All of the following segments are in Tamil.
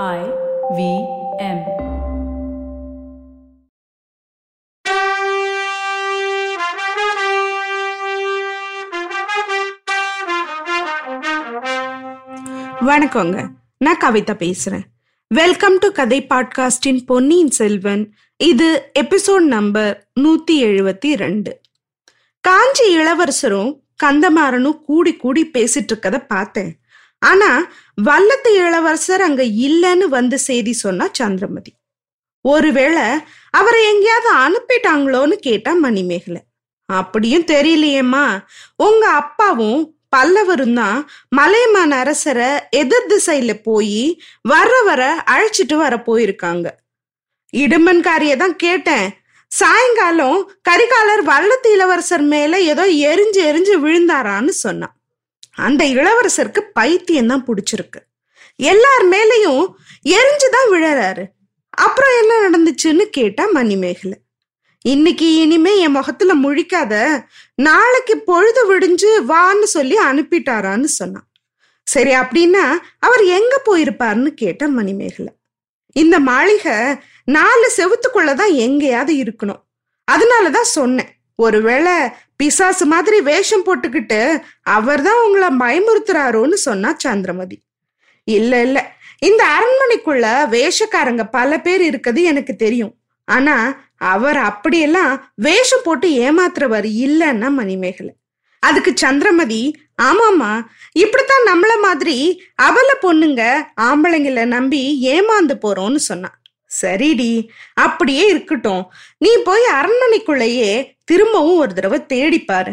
I V M. வணக்கங்க. நான் கவிதா பேசுறேன். வெல்கம் டு கதை பாட்காஸ்டின் பொன்னியின் செல்வன். இது எபிசோட் நம்பர் நூத்தி எழுபத்தி ரெண்டு. காஞ்சி இளவரசரும் கந்தமாறனும் கூடி கூடி பேசிட்டு இருக்கத பார்த்தேன். ஆனா வல்லத்து இளவரசர் அங்க இல்லைன்னு வந்து செய்தி சொன்னா சந்திரமதி. ஒருவேளை அவரை எங்கேயாவது அனுப்பிட்டாங்களோன்னு கேட்டா மணிமேகலை. அப்படியும் தெரியலையேம்மா. உங்க அப்பாவும் பல்லவரும் தான் மலையமான் அரசரை எதிர் திசையில போய் வர வர அழைச்சிட்டு வர போயிருக்காங்க. இடுமன்காரிய தான் கேட்டேன். சாயங்காலம் கரிகாலர் வல்லத்து இளவரசர் மேல ஏதோ எரிஞ்சு எரிஞ்சு விழுந்தாரான்னு சொன்னான். அந்த இளவரசருக்கு பைத்தியம் தான் பிடிச்சிருக்கு. எல்லார் மேலையும் எரிஞ்சுதான் விழறாரு. அப்புறம் என்ன நடந்துச்சுன்னு கேட்டா மணிமேகலை. இன்னைக்கு இனிமே என் முகத்துல முழிக்காத நாளைக்கு பொழுது விடிஞ்சு வான்னு சொல்லி அனுப்பிட்டாரான்னு சொன்னான். சரி அப்படின்னா அவர் எங்க போயிருப்பார்னு கேட்ட மணிமேகலை. இந்த மாளிகை நாலு செவுத்துக்குள்ளதான் எங்கேயாவது இருக்கணும். அதனாலதான் சொன்னேன். ஒருவேளை பிசாசு மாதிரி வேஷம் போட்டுக்கிட்டு அவர் தான் உங்களை பயமுறுத்துறாரோன்னு சொன்னா சந்திரமதி. இல்ல இல்ல. இந்த அரண்மனைக்குள்ள வேஷக்காரங்க பல பேர் இருக்குது எனக்கு தெரியும். ஆனா அவர் அப்படியெல்லாம் வேஷம் போட்டு ஏமாத்துறவர் இல்லைன்னா மணிமேகலை. அதுக்கு சந்திரமதி ஆமாமா இப்படித்தான் நம்மள மாதிரி அவல பொண்ணுங்க ஆம்பளைங்கள நம்பி ஏமாந்து போறோம்னு சொன்னான் சரிடி. அப்படியே இருக்கட்டும். நீ போய் அரண்மனைக்குள்ளேயே திரும்பவும் ஒரு தடவை தேடிப்பாரு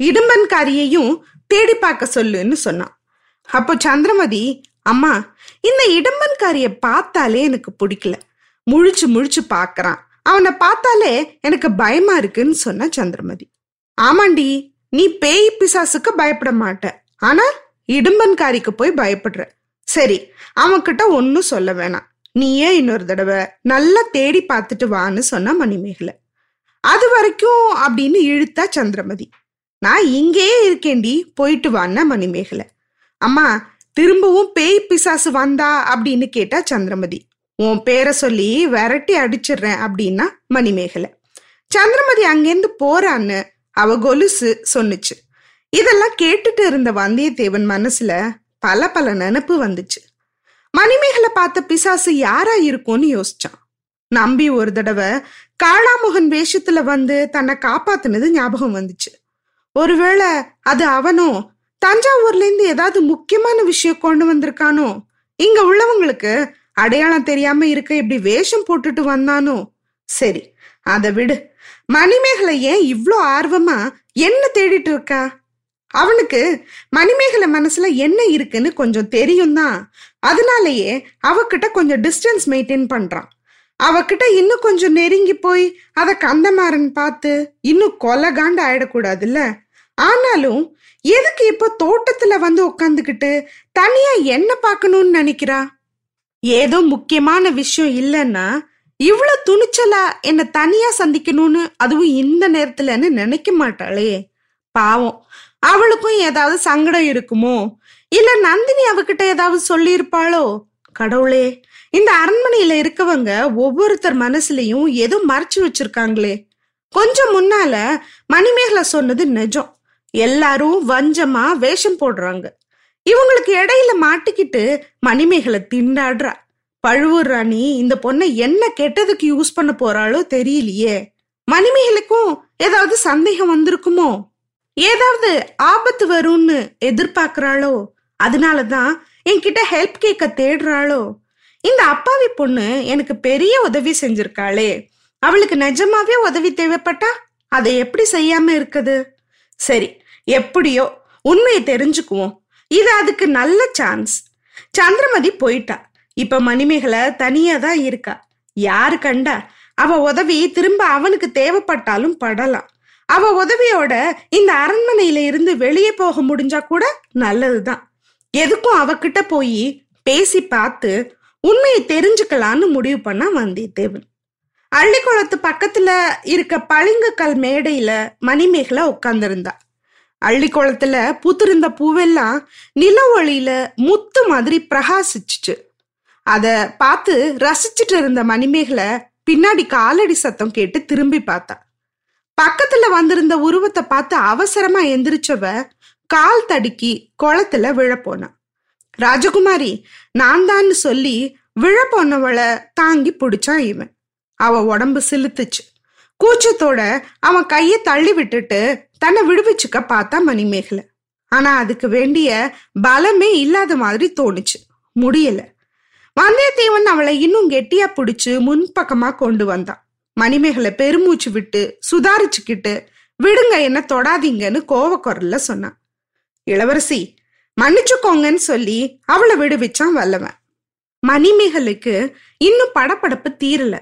இடும்பன்காரியையும் தேடி பார்க்க சொல்லுன்னு சொன்னான். அப்போ சந்திரமதி அம்மா இந்த இடும்பன்காரிய பார்த்தாலே எனக்கு பிடிக்கல. முழிச்சு முழிச்சு பார்க்கறான். அவனை பார்த்தாலே எனக்கு பயமா இருக்குன்னு சொன்ன சந்திரமதி. ஆமாண்டி நீ பேய் பிசாசுக்கு பயப்பட மாட்ட. ஆனா இடும்பன்காரிக்கு போய் பயப்படுற. சரி அவன்கிட்ட ஒன்னும் சொல்ல வேணாம். நீயே இன்னொரு தடவை நல்லா தேடி பார்த்துட்டு வான்னு சொன்ன மணிமேகலை. அது வரைக்கும் அப்படின்னு இழுத்தா சந்திரமதி. நான் இங்கேயே இருக்கேண்டி போயிட்டு வான்னா மணிமேகலை. அம்மா திரும்பவும் பேய் பிசாசு வந்தா அப்படின்னு கேட்டா சந்திரமதி. உன் பேரை சொல்லி விரட்டி அடிச்சிடுறேன் அப்படின்னா மணிமேகலை. சந்திரமதி அங்கேருந்து போறான்னு அவ கொலுசு சொன்னுச்சு. இதெல்லாம் கேட்டுட்டு இருந்த வந்தியத்தேவன் மனசுல பல பல நினப்பு வந்துச்சு. மணிமேகலை பார்த்த பிசாசு யாரா இருக்கும்னு யோசிச்சான். நம்பி ஒரு தடவை காளாமுகன் வேஷத்துல வந்து தன்னை காப்பாத்தினது ஞாபகம் வந்துச்சு. ஒருவேளை அது அவனோ தஞ்சாவூர்ல இருந்து ஏதாவது முக்கியமான விஷயம் கொண்டு வந்திருக்கானோ இங்க உள்ளவங்களுக்கு அடையாளம் தெரியாம இருக்க இப்படி வேஷம் போட்டுட்டு வந்தானோ? சரி அதை விடு. மணிமேகலை ஏன் இவ்வளோ ஆர்வமா என்ன தேடிட்டு இருக்கா? அவனுக்கு மணிமேகலை மனசுல என்ன இருக்குன்னு கொஞ்சம் தெரியும் தான் அதனாலேயே அவகிட்ட கொஞ்சம் டிஸ்டன்ஸ் மெயின்டைன் பண்றான். அவகிட்ட இன்னும் கொஞ்சம் நெருங்கி போய் அதை கந்தமாறன் பார்த்து இன்னும் கொலகாண்டு ஆயிடக்கூடாதுல்ல? ஆனாலும் எதுக்கு இப்போ தோட்டத்துல வந்து உட்காந்துக்கிட்டு தனியா என்ன பார்க்கணும்னு நினைக்கிறா? ஏதோ முக்கியமான விஷயம் இல்லைன்னா இவ்வளவு துணிச்சலா என்ன தனியா சந்திக்கணும்னு அதுவும் இந்த நேரத்துலன்னு நினைக்க மாட்டாளே. பாவம். அவளுக்கும் ஏதாவது சங்கடம் இருக்குமோ? இல்ல நந்தினி அவகிட்ட ஏதாவது சொல்லியிருப்பாளோ? கடவுளே இந்த அரண்மனையில இருக்கவங்க ஒவ்வொருத்தர் மனசுலயும் ஏதோ மறைச்சு வச்சிருக்காங்களே. கொஞ்சம் முன்னால மணிமேகலை சொன்னது நிஜம். எல்லாரும் வஞ்சமா வேஷம் போடுறாங்க. இவங்களுக்கு இடையில மாட்டிக்கிட்டு மணிமேகலை திண்டாடுறா. பழுவூர் ராணி இந்த பொண்ணை என்ன கெட்டதுக்கு யூஸ் பண்ண போறாளோ தெரியலையே. மணிமேகலைக்கும் ஏதாவது சந்தேகம் வந்திருக்குமோ? ஏதாவது ஆபத்து வரும்னு எதிர்பார்க்கிறாளோ? அதனால தான் என்கிட்ட ஹெல்ப் கேட்க தேடுறாளோ? இந்த அப்பாவி பொண்ணு எனக்கு பெரிய உதவி செஞ்சிருக்காளே. அவளுக்கு நிஜமாவே உதவி தேவைப்பட்டா அதை எப்படி செய்யாம இருக்குது? சரி எப்படியோ உண்மையை தெரிஞ்சுக்குவோம். இது அதுக்கு நல்ல சான்ஸ் சந்திரமதி போயிட்டா. இப்ப மணிமேகலை தனியா தான் இருக்கா. யாரு கண்டா? அவ உதவி திரும்ப அவனுக்கு தேவைப்பட்டாலும் படலாம். அவ உதவியோட இந்த அரண்மனையில இருந்து வெளியே போக முடிஞ்சா கூட நல்லதுதான். எதுக்கும் அவகிட்ட போய் பேசி பார்த்து உண்மையை தெரிஞ்சுக்கலான்னு முடிவு பண்ணா வந்தியத்தேவன். அள்ளிக்குளத்து பக்கத்துல இருக்க பளிங்குக்கல் மேடையில மணிமேகலை உட்கார்ந்திருந்தா. அள்ளிக்குளத்துல பூத்திருந்த பூவெல்லாம் நில ஒளியில முத்து மாதிரி பிரகாசிச்சுச்சு. அத பார்த்து ரசிச்சுட்டு இருந்த மணிமேகலை பின்னாடி காலடி சத்தம் கேட்டு திரும்பி பார்த்தா. பக்கத்துல வந்திருந்த உருவத்தை பார்த்து அவசரமா எந்திரிச்சவ கால் தடுக்கி குளத்துல விழப்போனான் ராஜகுமாரி நான் தான் சொல்லி விழப்போனவளை தாங்கி பிடிச்சான் இவன். அவ உடம்பு சிலுத்துச்சு. கூச்சத்தோட அவன் கையை தள்ளி விட்டுட்டு தன்னை விடுவிச்சுக்க பார்த்தா மணிமேகலை. ஆனா அதுக்கு வேண்டிய பலமே இல்லாத மாதிரி தோணுச்சு. முடியல. வந்தியத்தேவன் அவளை இன்னும் கெட்டியா பிடிச்சு முன்பக்கமா கொண்டு வந்தான். மணிமேகலை பெருமூச்சு விட்டு சுதாரிச்சுக்கிட்டு விடுங்க என்ன தொடாதீங்கன்னு கோவக்குரல்ல சொன்னான். இளவரசி மன்னிச்சுக்கோங்கன்னு சொல்லி அவளை விடுவிச்சான் வல்லவன். மணிமேகலுக்கு இன்னும் படப்படப்பு தீரல.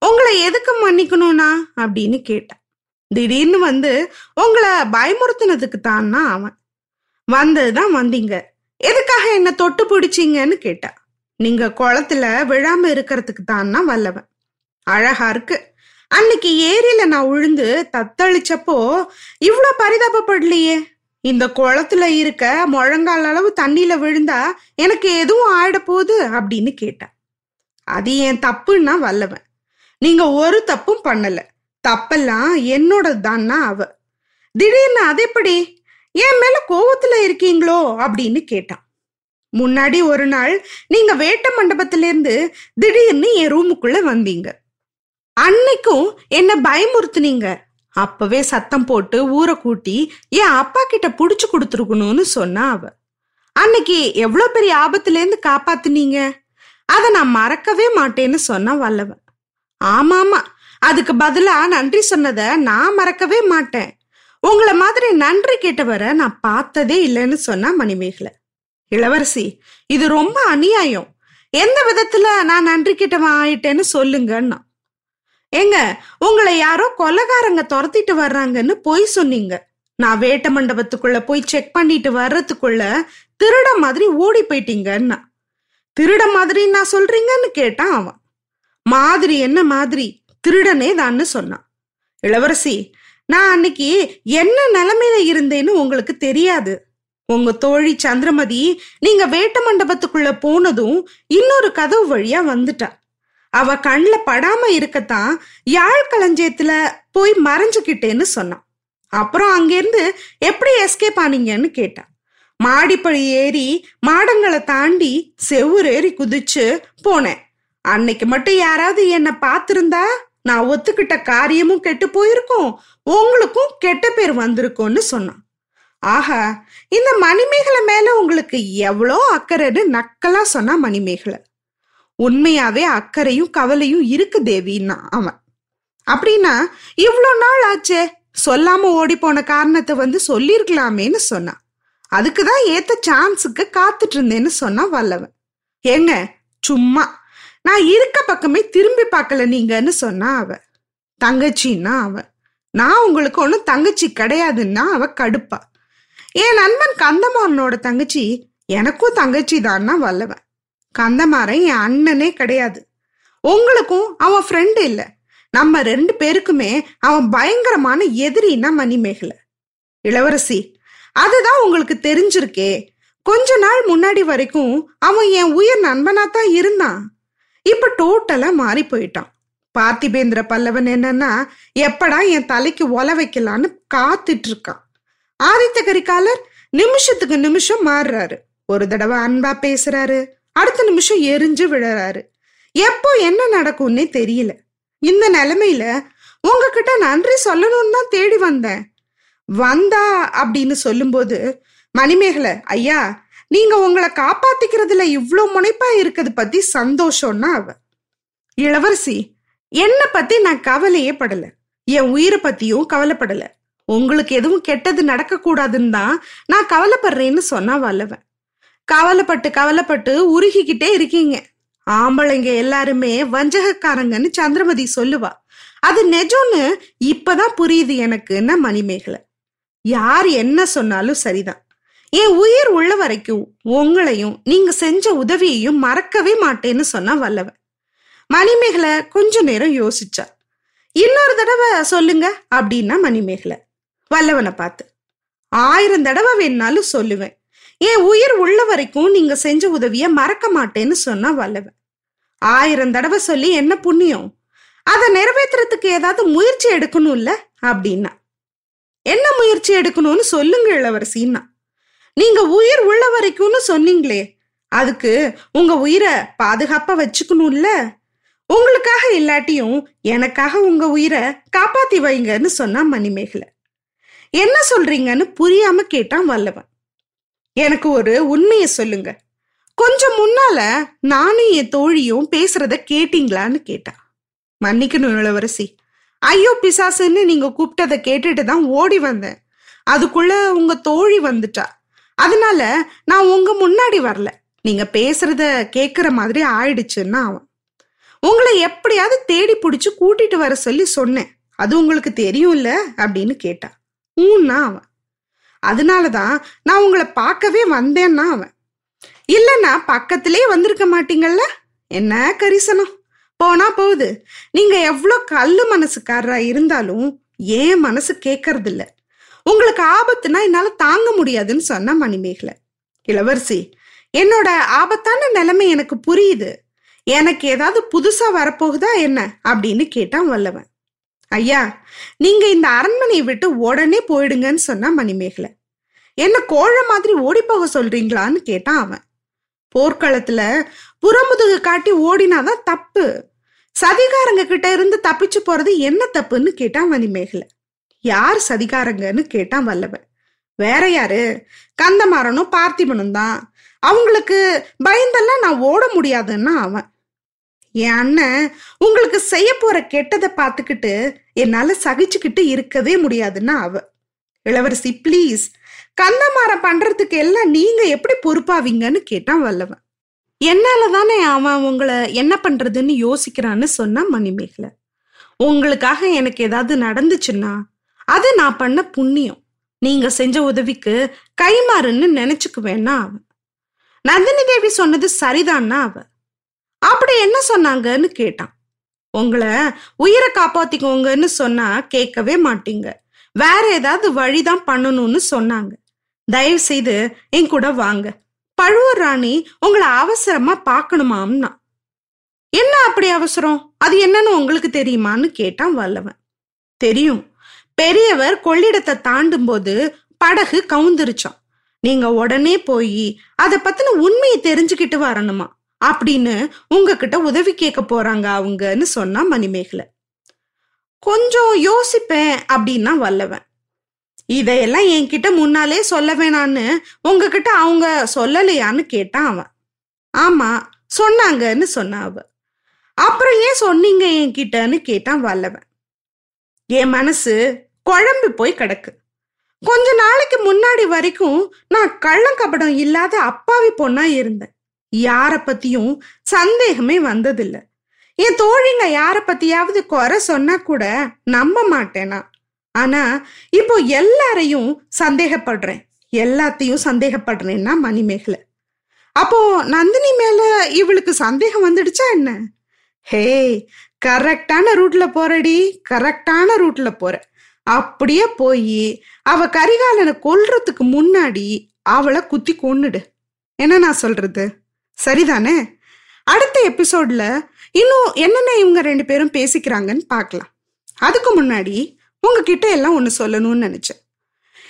உங்களை எதுக்கு மன்னிக்கணும்னா? அப்படின்னு கேட்டான். திடீர்னு வந்து உங்களை பயமுறுத்தினதுக்கு தான்னா அவன்? வந்ததுதான் வந்தீங்க. எதுக்காக என்ன தொட்டு பிடிச்சிங்கன்னு? கேட்டா நீங்க குளத்துல விழாம இருக்கிறதுக்கு தான்னா வல்லவன். அழகா இருக்கு. அன்னைக்கு ஏரியில நான் உழுந்து தத்தளிச்சப்போ இவ்வளோ பரிதாபப்படலையே. இந்த குளத்துல இருக்க முழங்கால் அளவு தண்ணியில விழுந்தா எனக்கு எதுவும் ஆயிட போகுது அப்படின்னு கேட்டா. அது என் தப்புன்னா வல்லவன். நீங்க ஒரு தப்பும் பண்ணல. தப்பெல்லாம் என்னோட தான்னா அவ. திடீர்னு அது எப்படி? என் மேல கோவத்துல இருக்கீங்களோ அப்படின்னு கேட்டான் முன்னாடி ஒரு நாள் நீங்க வேட்ட மண்டபத்துல இருந்து திடீர்னு என் ரூமுக்குள்ள வந்தீங்க. அன்னைக்கும் என்ன பயமுறுத்துனீங்க? அப்பவே சத்தம் போட்டு ஊரை கூட்டி என் அப்பா கிட்ட புடிச்சு கொடுத்துருக்கணும்னு சொன்னா அவ. அன்னைக்கு எவ்வளோ பெரிய ஆபத்துலேருந்து காப்பாத்துனீங்க? அதை நான் மறக்கவே மாட்டேன்னு சொன்னா வல்லவன் ஆமாமா அதுக்கு பதிலா நன்றி சொன்னதை நான் மறக்கவே மாட்டேன். உங்களை மாதிரி நன்றி கேட்டவரை நான் பார்த்ததே இல்லைன்னு சொன்னா மணிமேகலை. இளவரசி இது ரொம்ப அநியாயம். எந்த விதத்துல நான் நன்றி கேட்டவன் ஆயிட்டேன்னு சொல்லுங்கன்னா ஏங்க உங்களை யாரோ கொலகாரங்க துரத்திட்டு வர்றாங்கன்னு பொய் சொன்னீங்க. நான் வேட்ட மண்டபத்துக்குள்ள போய் செக் பண்ணிட்டு வர்றதுக்குள்ள திருட மாதிரி ஓடி போயிட்டீங்கன்னா. திருட மாதிரி நான் சொல்றீங்கன்னு கேட்டான் அவன். மாதிரி என்ன மாதிரி? திருடனே தான்னு சொன்னான். இளவரசி நான் அன்னைக்கு என்ன நிலைமையில இருந்தேன்னு உங்களுக்கு தெரியாது. உங்க தோழி சந்திரமதி நீங்க வேட்ட மண்டபத்துக்குள்ள போனதும் இன்னொரு கதவு வழியா வந்துட்டா. அவ கண்ணில் படாம இருக்கத்தான் யாழ் களஞ்சியத்துல போய் மறைஞ்சுக்கிட்டேன்னு சொன்னான். அப்புறம் அங்கேருந்து எப்படி எஸ்கேப் ஆனீங்கன்னு கேட்டான் மாடிப்படி ஏறி மாடங்களை தாண்டி செவ்வூர் ஏறி குதிச்சு போனேன். அன்னைக்கு மட்டும் யாராவது என்னை பார்த்துருந்தா நான் ஒத்துக்கிட்ட காரியமும் கெட்டு போயிருக்கும் உங்களுக்கும் கெட்ட பேர் வந்திருக்கும்னு சொன்னான். ஆஹா இந்த மணிமேகலை மேல உங்களுக்கு எவ்வளோ அக்கறைன்னு நக்கலா சொன்னா மணிமேகலை. உண்மையாவே அக்கறையும் கவலையும் இருக்கு தேவின்னா அவன். அப்படின்னா இவ்வளோ நாள் ஆச்சே? சொல்லாம ஓடி போன காரணத்தை வந்து சொல்லிருக்கலாமேன்னு சொன்னான் அதுக்குதான் ஏத்த சான்ஸுக்கு காத்துட்டு இருந்தேன்னு சொன்னான் வல்லவன். ஏங்க சும்மா. நான் இருக்க பக்கமே திரும்பி பார்க்கல நீங்கன்னு சொன்னா அவ. தங்கச்சின்னா அவ. நான் உங்களுக்கு ஒன்றும் தங்கச்சி கிடையாதுன்னா அவ கடுப்பா. என் நண்பன் கந்தமாறனோட தங்கச்சி எனக்கும் தங்கச்சி தான்னா வல்லவன். கந்தமாறன் என் அண்ணனே கிடையாது. உங்களுக்கும் அவன் ஃப்ரெண்டு இல்லை. நம்ம ரெண்டு பேருக்குமே அவன் பயங்கரமான எதிரின்னா மணிமேகலை. இளவரசி அதுதான் உங்களுக்கு தெரிஞ்சிருக்கே. கொஞ்ச நாள் முன்னாடி வரைக்கும் அவன் என் உயிர் நண்பனா தான் இருந்தான். இப்ப டோட்டலா மாறி போயிட்டான். பார்த்திபேந்திர பல்லவன் என்னன்னா எப்படா என் தலைக்கு ஒல வைக்கலான்னு காத்துட்டு இருக்கான் ஆதித்த கரிகாலர் நிமிஷத்துக்கு நிமிஷம் மாறுறாரு. ஒரு தடவை அன்பா பேசுறாரு. அடுத்த நிமிஷம் எரிஞ்சு விழறாரு. எப்போ என்ன நடக்கும்னே தெரியல. இந்த நிலைமையில உங்ககிட்ட நன்றி சொல்லணும்னு தான் தேடி வந்தேன். வந்தா அப்படின்னு சொல்லும்போது மணிமேகலை ஐயா நீங்க உங்களை காப்பாத்திக்கிறதுல இவ்வளோ முனைப்பா இருக்கிறது பத்தி சந்தோஷம்னா அவ. இளவரசி என்னை பத்தி நான் கவலையே படல. என் உயிரை பத்தியும் கவலைப்படல. உங்களுக்கு எதுவும் கெட்டது நடக்க கூடாதுன்னு தான் நான் கவலைப்படுறேன்னு சொன்னா வல்லவன் கவலைப்பட்டு கவலைப்பட்டு உருகிக்கிட்டே இருக்கீங்க. ஆம்பளைங்க எல்லாருமே வஞ்சகக்காரங்கன்னு சந்திரமதி சொல்லுவா. அது நெஜம்னு இப்பதான் புரியுது எனக்குன்னா மணிமேகலை. யார் என்ன சொன்னாலும் சரிதான். என் உயிர் உள்ள வரைக்கும் உங்களையும் நீங்க செஞ்ச உதவியையும் மறக்கவே மாட்டேன்னு சொன்னா வல்லவன். மணிமேகலை கொஞ்ச நேரம் யோசிச்சா. இன்னொரு தடவை சொல்லுங்க அப்படின்னா மணிமேகலை. வல்லவனை பார்த்து. ஆயிரம் தடவை வேணாலும் சொல்லுவேன். என் உயிர் உள்ள வரைக்கும் நீங்க செஞ்ச உதவிய மறக்க மாட்டேன்னு சொன்னா வல்லவன். ஆயிரம் தடவை சொல்லி என்ன புண்ணியம்? அதை நிறைவேற்றுறதுக்கு ஏதாவது முயற்சி எடுக்கணும்ல? அப்படின்னா. என்ன முயற்சி எடுக்கணும்னு சொல்லுங்க இளவரசின்னா. நீங்க உயிர் உள்ள வரைக்கும்னு சொன்னீங்களே அதுக்கு உங்க உயிரை பாதுகாப்பா வச்சுக்கணும்ல? உங்களுக்காக இல்லாட்டியும் எனக்காக உங்க உயிரை காப்பாத்தி வைங்கன்னு சொன்னா மணிமேகலை. என்ன சொல்றீங்கன்னு புரியாம கேட்டான் வல்லவன். எனக்கு ஒரு உண்மையை சொல்லுங்க. கொஞ்சம் முன்னால நானும் என் தோழியும் பேசுறத கேட்டீங்களான்னு கேட்டா. மன்னிக்கணும் இளவரசி. ஐயோ பிசாசுன்னு நீங்க கூப்பிட்டதை கேட்டுட்டு தான் ஓடி வந்தேன். அதுக்குள்ள உங்க தோழி வந்துட்டா. அதனால நான் உங்க முன்னாடி வரல. நீங்க பேசுறத கேக்குற மாதிரி ஆயிடுச்சுன்னா அவன் உங்களை எப்படியாவது தேடி பிடிச்சி கூட்டிட்டு வர சொல்லி சொன்னேன். அது உங்களுக்கு தெரியும்ல? அப்படின்னு கேட்டான் ஊன்னா அவன். அதனால தான் நான் உங்களை பார்க்கவே வந்தேன்னா அவன். இல்லைன்னா பக்கத்திலே வந்திருக்க மாட்டீங்கல்ல? என்ன கரிசனம்? போனா போகுது. நீங்க எவ்வளோ கல்லு மனசுக்காரரா இருந்தாலும் ஏன் மனசு கேட்கறது இல்ல உங்களுக்கு ஆபத்துனா என்னால தாங்க முடியாதுன்னு சொன்ன மணிமேகலை. இளவரசி என்னோட ஆபத்தான நிலைமை எனக்கு புரியுது. எனக்கு ஏதாவது புதுசா வரப்போகுதா என்ன? அப்படின்னு கேட்டான் வல்லவன். ஐயா நீங்க இந்த அரண்மனையை விட்டு உடனே போயிடுங்கன்னு சொன்னா மணிமேகலை. என்ன கோழ மாதிரி ஓடி போக சொல்றீங்களான்னு கேட்டான் அவன். போர்க்களத்துல புறமுதுகு காட்டி ஓடினாதான் தப்பு. சதிகாரங்க கிட்ட இருந்து தப்பிச்சு போறது என்ன தப்புன்னு கேட்டான் மணிமேகலை. யார் சதிகாரங்கன்னு கேட்டான் வல்லவன். வேற யாரு? கந்தமாறனும் பார்த்திபனும் தான். அவங்களுக்கு பயந்தெல்லாம் நான் ஓட முடியாதுன்னா அவன். என் அண்ணன் உங்களுக்கு செய்ய போற கெட்டதை பார்த்துக்கிட்டு என்னால சகிச்சுக்கிட்டு இருக்கவே முடியாதுன்னா அவ. இளவரசி ப்ளீஸ் கந்தமாரம் பண்றதுக்கு எல்லாம் நீங்க எப்படி பொறுப்பாவீங்கன்னு கேட்டான் வல்லவன். என்னால தானே அவன் உங்களை என்ன பண்றதுன்னு யோசிக்கிறான்னு சொன்னா மணிமேகலை. உங்களுக்காக எனக்கு ஏதாவது நடந்துச்சுன்னா அது நான் பண்ண புண்ணியம். நீங்க செஞ்ச உதவிக்கு கைமாறுன்னு நினைச்சுக்குவேன்னா அவன். நந்தினி தேவி சொன்னது சரிதான்னா அவ. அப்படி என்ன சொன்னாங்கன்னு கேட்டான். உங்களை உயிரை காப்பாத்திக்கோங்கன்னு சொன்னா கேட்கவே மாட்டீங்க. வேற ஏதாவது வழிதான் பண்ணணும்னு சொன்னாங்க. தயவு செய்து என் கூட வாங்க. பழுவூர் ராணி உங்களை அவசரமா பார்க்கணுமாம்னா. என்ன அப்படி அவசரம்? அது என்னன்னு உங்களுக்கு தெரியுமான்னு கேட்டான் வல்லவன். தெரியும். பெரியவர் கொள்ளிடத்தை தாண்டும் போது படகு கவுந்துருச்சான். நீங்க உடனே போய் அதை பத்தின உண்மையை தெரிஞ்சுக்கிட்டு வரணுமா? அப்படின்னு உங்ககிட்ட உதவி கேட்க போறாங்க அவங்கன்னு சொன்னா மணிமேகலை. கொஞ்சம் யோசிப்பேன் அப்படின்னா வல்லவன். இதையெல்லாம் என்கிட்ட முன்னாலே சொல்ல வேணான்னு உங்ககிட்ட அவங்க சொல்லலையான்னு கேட்டான் அவன். ஆமா சொன்னாங்கன்னு சொன்னான் அவ. அப்புறம் ஏன் சொன்னீங்க என்கிட்டன்னு கேட்டான் வல்லவன். என் மனசு குழம்பு போய் கிடக்கு. கொஞ்ச நாளைக்கு முன்னாடி வரைக்கும் நான் கள்ளங்கபடம் இல்லாத அப்பாவி பொண்ணா இருந்தேன். யார பத்தியும் சந்தேகமே வந்ததில்ல. என் தோழிங்க யார பத்தியாவது குறை சொன்னா கூட நம்ப மாட்டேனா? ஆனா இப்போ எல்லாரையும் சந்தேகப்படுறேன். எல்லாத்தையும் சந்தேகப்படுறேன்னா மணிமேகலை. அப்போ நந்தினி மேல இவளுக்கு சந்தேகம் வந்துடுச்சா என்ன? ஹே கரெக்டான ரூட்ல போறடி கரெக்டான ரூட்ல போற. அப்படியே போய் அவ கரிகாலனை கொல்றதுக்கு முன்னாடி அவளை குத்தி கொன்னுடு. என்ன நான் சொல்றது? சரிதானே? அடுத்த எபிசோட்ல இன்னும் என்னென்ன இவங்க ரெண்டு பேரும் பேசிக்கிறாங்கன்னு பார்க்கலாம். அதுக்கு முன்னாடி உங்ககிட்ட எல்லாம் ஒன்று சொல்லணும்னு நினைச்சேன்.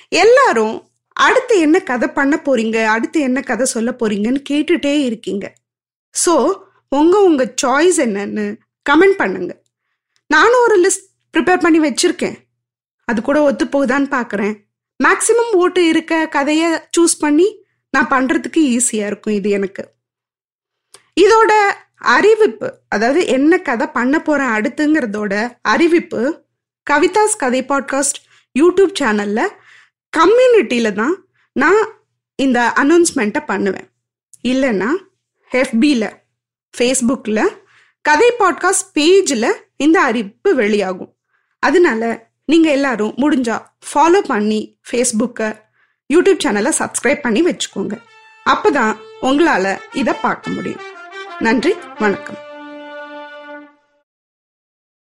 எல்லாரும் அடுத்து என்ன கதை பண்ண போறீங்க அடுத்து என்ன கதை சொல்ல போறீங்கன்னு கேட்டுட்டே இருக்கீங்க. ஸோ உங்க உங்க சாய்ஸ் என்னன்னு கமெண்ட் பண்ணுங்க. நானும் ஒரு லிஸ்ட் ப்ரிப்பேர் பண்ணி வச்சிருக்கேன். அது கூட ஒத்து போகுதான்னு பார்க்குறேன். மேக்சிமம் ஓட்டு இருக்க கதையை சூஸ் பண்ணி நான் பண்ணுறதுக்கு ஈஸியாக இருக்கும் இது எனக்கு. இதோட அறிவிப்பு அதாவது என்ன கதை பண்ண போறேன் அடுத்துங்கிறதோட அறிவிப்பு கவிதாஸ் கதை பாட்காஸ்ட் யூடியூப் சேனலில் கம்யூனிட்டியில் தான் நான் இந்த அனௌன்ஸ்மெண்ட்டை பண்ணுவேன். இல்லைன்னா எஃபியில் ஃபேஸ்புக்கில் கதை பாட்காஸ்ட் பேஜில் இந்த அறிவிப்பு வெளியாகும். அதனால நீங்கள் எல்லாரும் முடிஞ்சா ஃபாலோ பண்ணி ஃபேஸ்புக்கை யூடியூப் சேனலை சப்ஸ்கிரைப் பண்ணி வச்சுக்கோங்க. அப்போ தான் உங்களால் இதை பார்க்க முடியும். நன்றி வணக்கம்.